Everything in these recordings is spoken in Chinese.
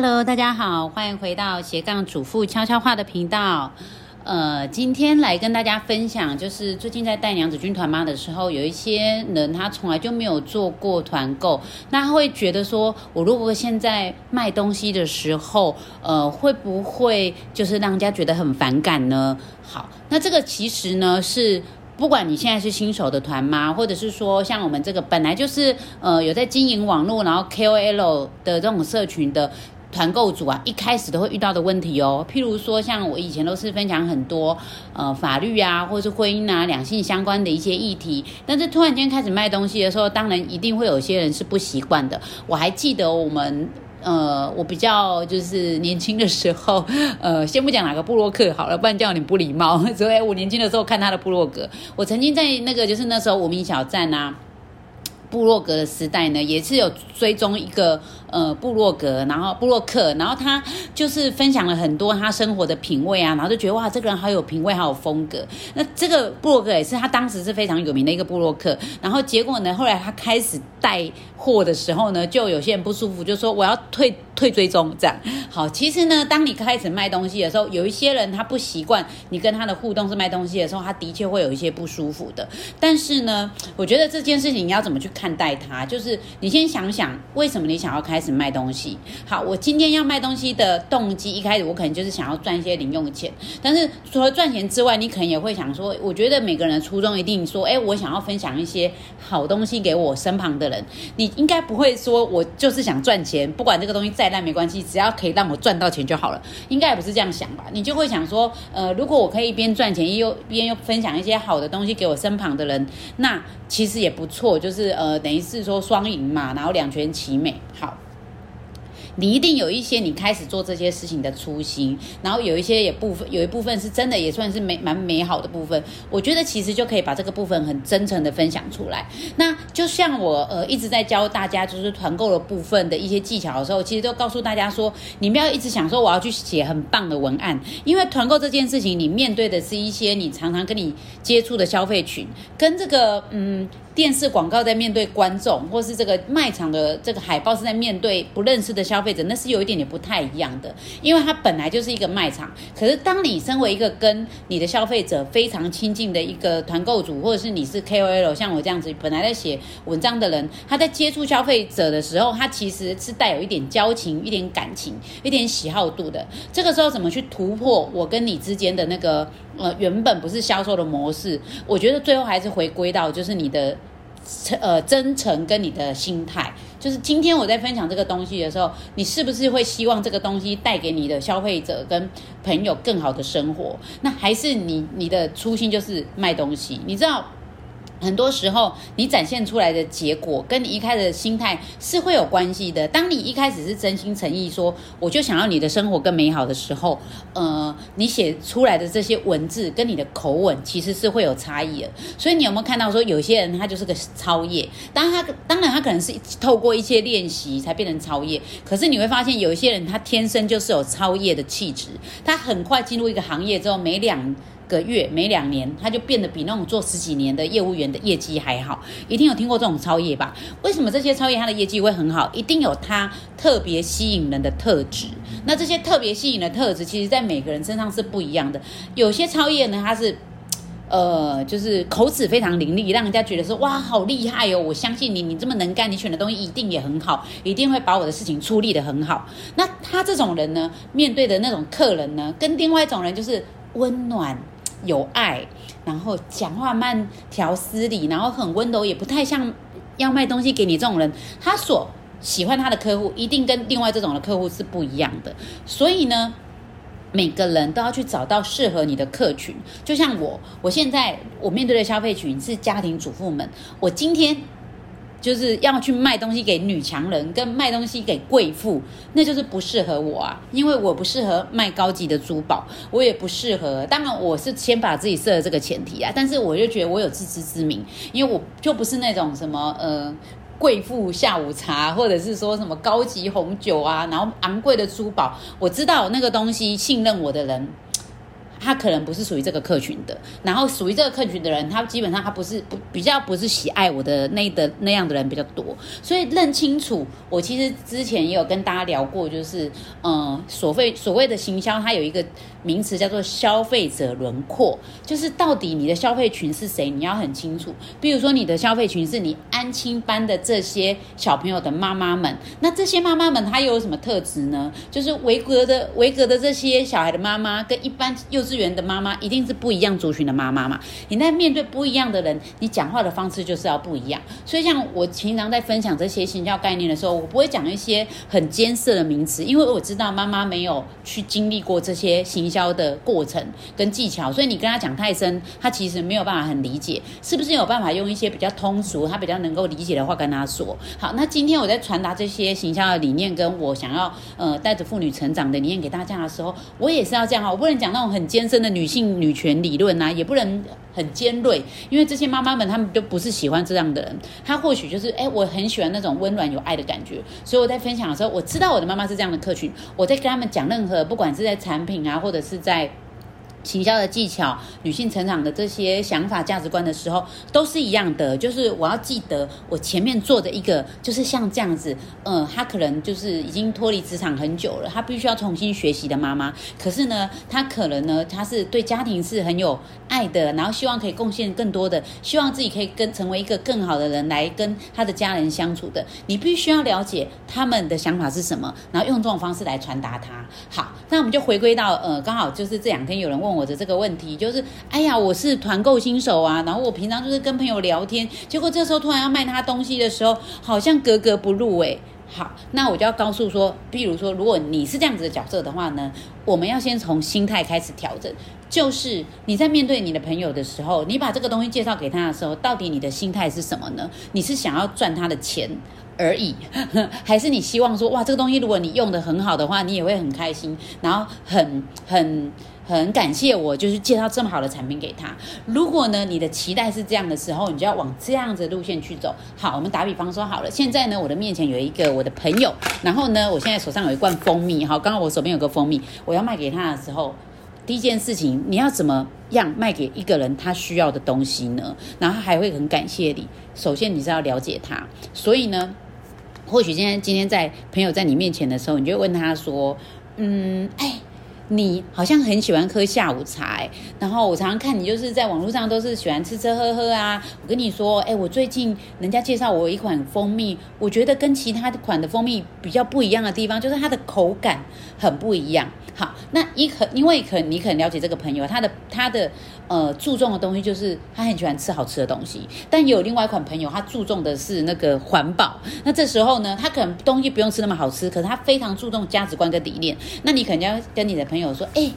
Hello，大家好，欢迎回到斜杠主妇悄悄话的频道。呃，今天来跟大家分享，就是最近在带娘子军团妈的时候，有一些人他从来就没有做过团购，那他会觉得说，我如果现在卖东西的时候，呃，会不会就是让人家觉得很反感呢？好，那这个其实呢是。不管你现在是新手的团妈，或者是说像我们这个本来就是呃有在经营网络，然后 KOL 的这种社群的团购组啊，一开始都会遇到的问题哦。譬如说，像我以前都是分享很多呃法律啊，或者是婚姻啊、两性相关的一些议题，但是突然间开始卖东西的时候，当然一定会有些人是不习惯的。我还记得我们。呃，我比较就是年轻的时候，呃，先不讲哪个布洛克好了，不然这样有点不礼貌。所以，我年轻的时候看他的布洛格，我曾经在那个就是那时候无名小站啊。部落格的时代呢，也是有追踪一个呃布洛格，然后布洛克，然后他就是分享了很多他生活的品味啊，然后就觉得哇，这个人好有品味，好有风格。那这个布洛格也是他当时是非常有名的一个布洛克，然后结果呢，后来他开始带货的时候呢，就有些人不舒服，就说我要退退追踪这样。好，其实呢，当你开始卖东西的时候，有一些人他不习惯你跟他的互动是卖东西的时候，他的确会有一些不舒服的。但是呢，我觉得这件事情你要怎么去？看待它，就是你先想想为什么你想要开开始卖东西。好，我今天要卖东西的动机，一开始我可能就是想要赚一些零用钱。但是除了赚钱之外，你可能也会想说，我觉得每个人的初衷一定说，哎，我想要分享一些好东西给我身旁的人。你应该不会说我就是想赚钱，不管这个东西再烂没关系，只要可以让我赚到钱就好了。应该也不是这样想吧？你就会想说，呃，如果我可以一边赚钱又一边又分享一些好的东西给我身旁的人，那其实也不错。就是。呃，等于是说双赢嘛，然后两全其美，好。你一定有一些你开始做这些事情的初心，然后有一些也部分有一部分是真的也算是美蛮美好的部分。我觉得其实就可以把这个部分很真诚的分享出来。那就像我呃一直在教大家就是团购的部分的一些技巧的时候，其实都告诉大家说，你不要一直想说我要去写很棒的文案，因为团购这件事情，你面对的是一些你常常跟你接触的消费群，跟这个嗯电视广告在面对观众，或是这个卖场的这个海报是在面对不认识的消费者。那是有一点点不太一样的，因为它本来就是一个卖场。可是当你身为一个跟你的消费者非常亲近的一个团购主，或者是你是 KOL，像我这样子本来在写文章的人，他在接触消费者的时候，他其实是带有一点交情、一点感情、一点喜好度的。这个时候怎么去突破我跟你之间的那个呃原本不是销售的模式？我觉得最后还是回归到就是你的。呃，真诚跟你的心态，就是今天我在分享这个东西的时候，你是不是会希望这个东西带给你的消费者跟朋友更好的生活？那还是你你的初心就是卖东西？你知道？很多时候，你展现出来的结果跟你一开始的心态是会有关系的。当你一开始是真心诚意说，我就想要你的生活更美好的时候，呃，你写出来的这些文字跟你的口吻其实是会有差异的。所以你有没有看到说，有些人他就是个超业，当他当然他可能是透过一些练习才变成超业，可是你会发现有一些人他天生就是有超业的气质，他很快进入一个行业之后，每两。个月每两年，他就变得比那种做十几年的业务员的业绩还好。一定有听过这种超业吧？为什么这些超业他的业绩会很好？一定有他特别吸引人的特质。那这些特别吸引的特质，其实在每个人身上是不一样的。有些超业呢，他是呃，就是口齿非常伶俐，让人家觉得说哇，好厉害哦！我相信你，你这么能干，你选的东西一定也很好，一定会把我的事情处理的很好。那他这种人呢，面对的那种客人呢，跟另外一种人就是温暖。有爱，然后讲话慢条斯理，然后很温柔，也不太像要卖东西给你这种人。他所喜欢他的客户，一定跟另外这种的客户是不一样的。所以呢，每个人都要去找到适合你的客群。就像我，我现在我面对的消费群是家庭主妇们。我今天。就是要去卖东西给女强人，跟卖东西给贵妇，那就是不适合我啊，因为我不适合卖高级的珠宝，我也不适合。当然，我是先把自己设了这个前提啊，但是我就觉得我有自知之明，因为我就不是那种什么呃贵妇下午茶，或者是说什么高级红酒啊，然后昂贵的珠宝，我知道那个东西，信任我的人。他可能不是属于这个客群的。然后属于这个客群的人，他基本上他不是不比较不是喜爱我的那的那样的人比较多。所以认清楚，我其实之前也有跟大家聊过，就是嗯，所谓所谓的行销，它有一个名词叫做消费者轮廓，就是到底你的消费群是谁，你要很清楚。比如说你的消费群是你安亲班的这些小朋友的妈妈们，那这些妈妈们她又有什么特质呢？就是维格的维格的这些小孩的妈妈，跟一般幼稚园的妈妈一定是不一样族群的妈妈嘛。你在面对不一样的人，你讲话的方式就是要不一样。所以像我平常在分享这些行销概念的时候，我不会讲一些很艰涩的名词，因为我知道妈妈没有去经历过这些行销的过程跟技巧，所以你跟他讲太深，他其实没有办法很理解。是不是有办法用一些比较通俗、他比较能够理解的话跟他说？好，那今天我在传达这些行销的理念，跟我想要呃带着妇女成长的理念给大家的时候，我也是要这样哈，我不能讲那种很艰天生的女性女权理论呐，也不能很尖锐，因为这些妈妈们她们都不是喜欢这样的人，她或许就是哎，我很喜欢那种温暖有爱的感觉，所以我在分享的时候，我知道我的妈妈是这样的客群，我在跟他们讲任何不管是在产品啊，或者是在。行销的技巧、女性成长的这些想法、价值观的时候，都是一样的。就是我要记得，我前面做的一个，就是像这样子，嗯，她可能就是已经脱离职场很久了，她必须要重新学习的妈妈。可是呢，她可能呢，她是对家庭是很有爱的，然后希望可以贡献更多的，希望自己可以跟成为一个更好的人来跟她的家人相处的。你必须要了解他们的想法是什么，然后用这种方式来传达他。好，那我们就回归到，呃，刚好就是这两天有人问我。我的这个问题就是，哎呀，我是团购新手啊，然后我平常就是跟朋友聊天，结果这时候突然要卖他东西的时候，好像格格不入哎。好，那我就要告诉说，比如说，如果你是这样子的角色的话呢，我们要先从心态开始调整，就是你在面对你的朋友的时候，你把这个东西介绍给他的时候，到底你的心态是什么呢？你是想要赚他的钱？而已，还是你希望说哇，这个东西如果你用的很好的话，你也会很开心，然后很很很感谢我，就是介绍这么好的产品给他。如果呢，你的期待是这样的时候，你就要往这样子的路线去走。好，我们打比方说好了，现在呢，我的面前有一个我的朋友，然后呢，我现在手上有一罐蜂蜜，好，刚刚我手边有个蜂蜜，我要卖给他的时候，第一件事情，你要怎么样卖给一个人他需要的东西呢？然后还会很感谢你。首先你是要了解他，所以呢。或许今天今天在朋友在你面前的时候，你就问他说：“嗯，哎，你好像很喜欢喝下午茶，然后我常常看你就是在网络上都是喜欢吃吃喝喝啊。我跟你说，哎，我最近人家介绍我一款蜂蜜，我觉得跟其他款的蜂蜜比较不一样的地方，就是它的口感很不一样。”好，那一可因为可你可能了解这个朋友，他的他的呃注重的东西就是他很喜欢吃好吃的东西，但有另外一款朋友，他注重的是那个环保。那这时候呢，他可能东西不用吃那么好吃，可是他非常注重价值观跟理念。那你可能要跟你的朋友说，哎，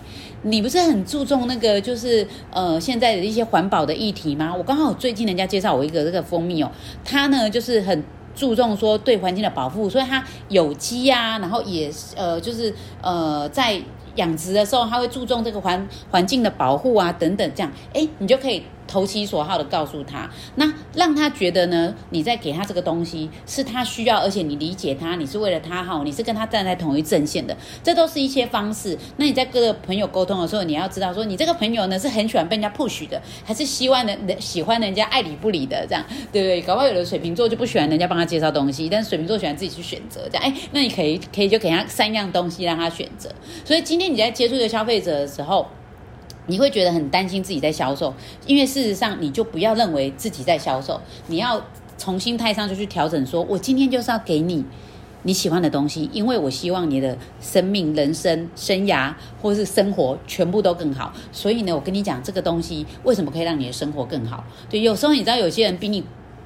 你不是很注重那个就是呃现在的一些环保的议题吗？我刚好最近人家介绍我一个这个蜂蜜哦，它呢就是很。注重说对环境的保护，所以它有机呀，然后也呃就是呃在养殖的时候，它会注重这个环环境的保护啊等等，这样哎你就可以。投其所好的告诉他，那让他觉得呢，你在给他这个东西是他需要，而且你理解他，你是为了他好，你是跟他站在同一阵线的，这都是一些方式。那你在跟朋友沟通的时候，你要知道说，你这个朋友呢是很喜欢被人家 push 的，还是希望人喜欢人家爱理不理的这样，对不对？搞不好有的水瓶座就不喜欢人家帮他介绍东西，但是水瓶座喜欢自己去选择，这样哎，那你可以可以就给他三样东西让他选择。所以今天你在接触一个消费者的时候。你会觉得很担心自己在销售，因为事实上你就不要认为自己在销售，你要从心态上就去调整，说我今天就是要给你你喜欢的东西，因为我希望你的生命、人生、生涯或是生活全部都更好。所以呢，我跟你讲这个东西为什么可以让你的生活更好？对，有时候你知道有些人比你。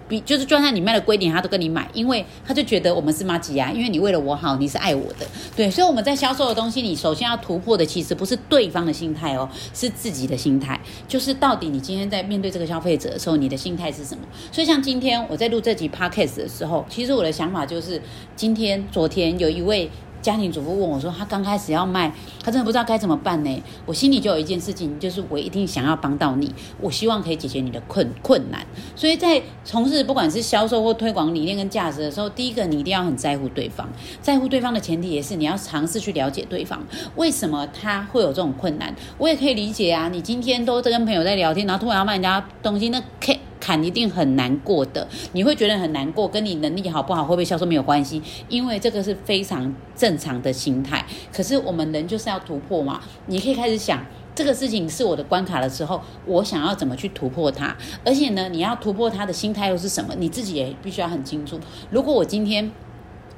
比就是就算你卖了贵点，他都跟你买，因为他就觉得我们是妈吉啊，因为你为了我好，你是爱我的，对，所以我们在销售的东西，你首先要突破的其实不是对方的心态哦，是自己的心态，就是到底你今天在面对这个消费者的时候，你的心态是什么？所以像今天我在录这集 podcast 的时候，其实我的想法就是，今天昨天有一位。家庭主妇问我说，她刚开始要卖，她真的不知道该怎么办呢？我心里就有一件事情，就是我一定想要帮到你，我希望可以解决你的困困难。所以在从事不管是销售或推广理念跟价值的时候，第一个你一定要很在乎对方，在乎对方的前提也是你要尝试去了解对方，为什么他会有这种困难？我也可以理解啊，你今天都在跟朋友在聊天，然后突然要卖人家东西，那 K。坎一定很难过的，你会觉得很难过，跟你能力好不好、会不会销售没有关系，因为这个是非常正常的心态。可是我们人就是要突破嘛，你可以开始想，这个事情是我的关卡的时候，我想要怎么去突破它，而且呢，你要突破它的心态又是什么，你自己也必须要很清楚。如果我今天。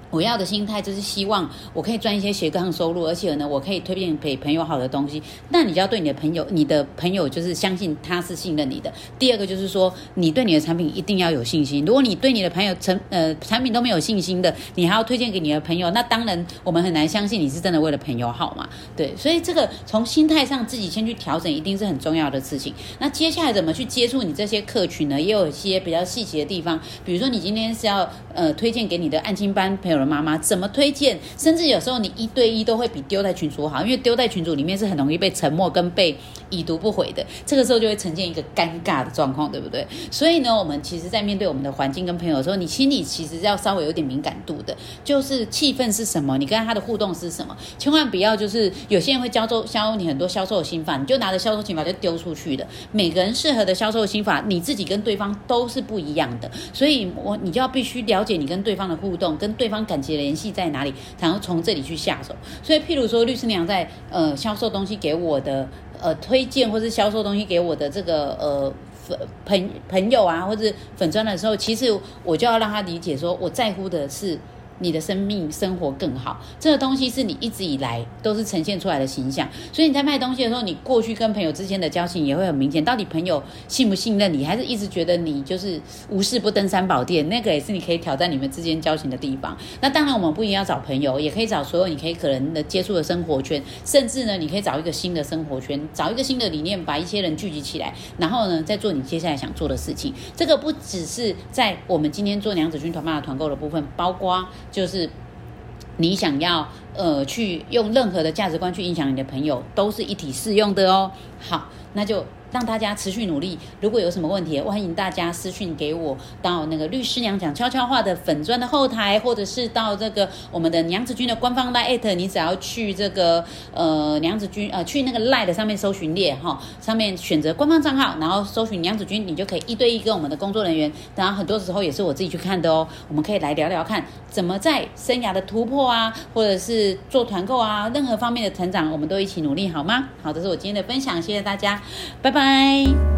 我要的心态就是希望我可以赚一些斜杠收入，而且呢，我可以推荐给朋友好的东西。那你就要对你的朋友，你的朋友就是相信他是信任你的。第二个就是说，你对你的产品一定要有信心。如果你对你的朋友成呃产品都没有信心的，你还要推荐给你的朋友，那当然我们很难相信你是真的为了朋友好嘛？对，所以这个从心态上自己先去调整，一定是很重要的事情。那接下来怎么去接触你这些客群呢？也有一些比较细节的地方，比如说你今天是要呃推荐给你的案青班朋友。妈妈怎么推荐？甚至有时候你一对一都会比丢在群组好，因为丢在群组里面是很容易被沉默跟被已读不回的，这个时候就会呈现一个尴尬的状况，对不对？所以呢，我们其实在面对我们的环境跟朋友的时候，你心里其实要稍微有点敏感度的，就是气氛是什么，你跟他的互动是什么，千万不要就是有些人会教授教你很多销售心法，你就拿着销售心法就丢出去的。每个人适合的销售心法，你自己跟对方都是不一样的，所以我你就要必须了解你跟对方的互动，跟对方。感情联系在哪里？然后从这里去下手。所以，譬如说，律师娘在呃销售东西给我的呃推荐，或是销售东西给我的这个呃粉朋朋友啊，或者粉砖的时候，其实我就要让他理解说，我在乎的是。你的生命生活更好，这个东西是你一直以来都是呈现出来的形象。所以你在卖东西的时候，你过去跟朋友之间的交情也会很明显。到底朋友信不信任你，还是一直觉得你就是无事不登三宝殿？那个也是你可以挑战你们之间交情的地方。那当然，我们不一定要找朋友，也可以找所有你可以可能的接触的生活圈，甚至呢，你可以找一个新的生活圈，找一个新的理念，把一些人聚集起来，然后呢，再做你接下来想做的事情。这个不只是在我们今天做娘子军团妈的团购的部分，包括。就是你想要呃去用任何的价值观去影响你的朋友，都是一体适用的哦。好，那就。让大家持续努力。如果有什么问题，欢迎大家私讯给我，到那个律师娘讲悄悄话的粉砖的后台，或者是到这个我们的娘子军的官方 line，你只要去这个呃娘子军呃去那个 line 的上面搜寻列哈，上面选择官方账号，然后搜寻娘子军，你就可以一对一跟我们的工作人员，然后很多时候也是我自己去看的哦。我们可以来聊聊看，怎么在生涯的突破啊，或者是做团购啊，任何方面的成长，我们都一起努力好吗？好，这是我今天的分享，谢谢大家，拜拜。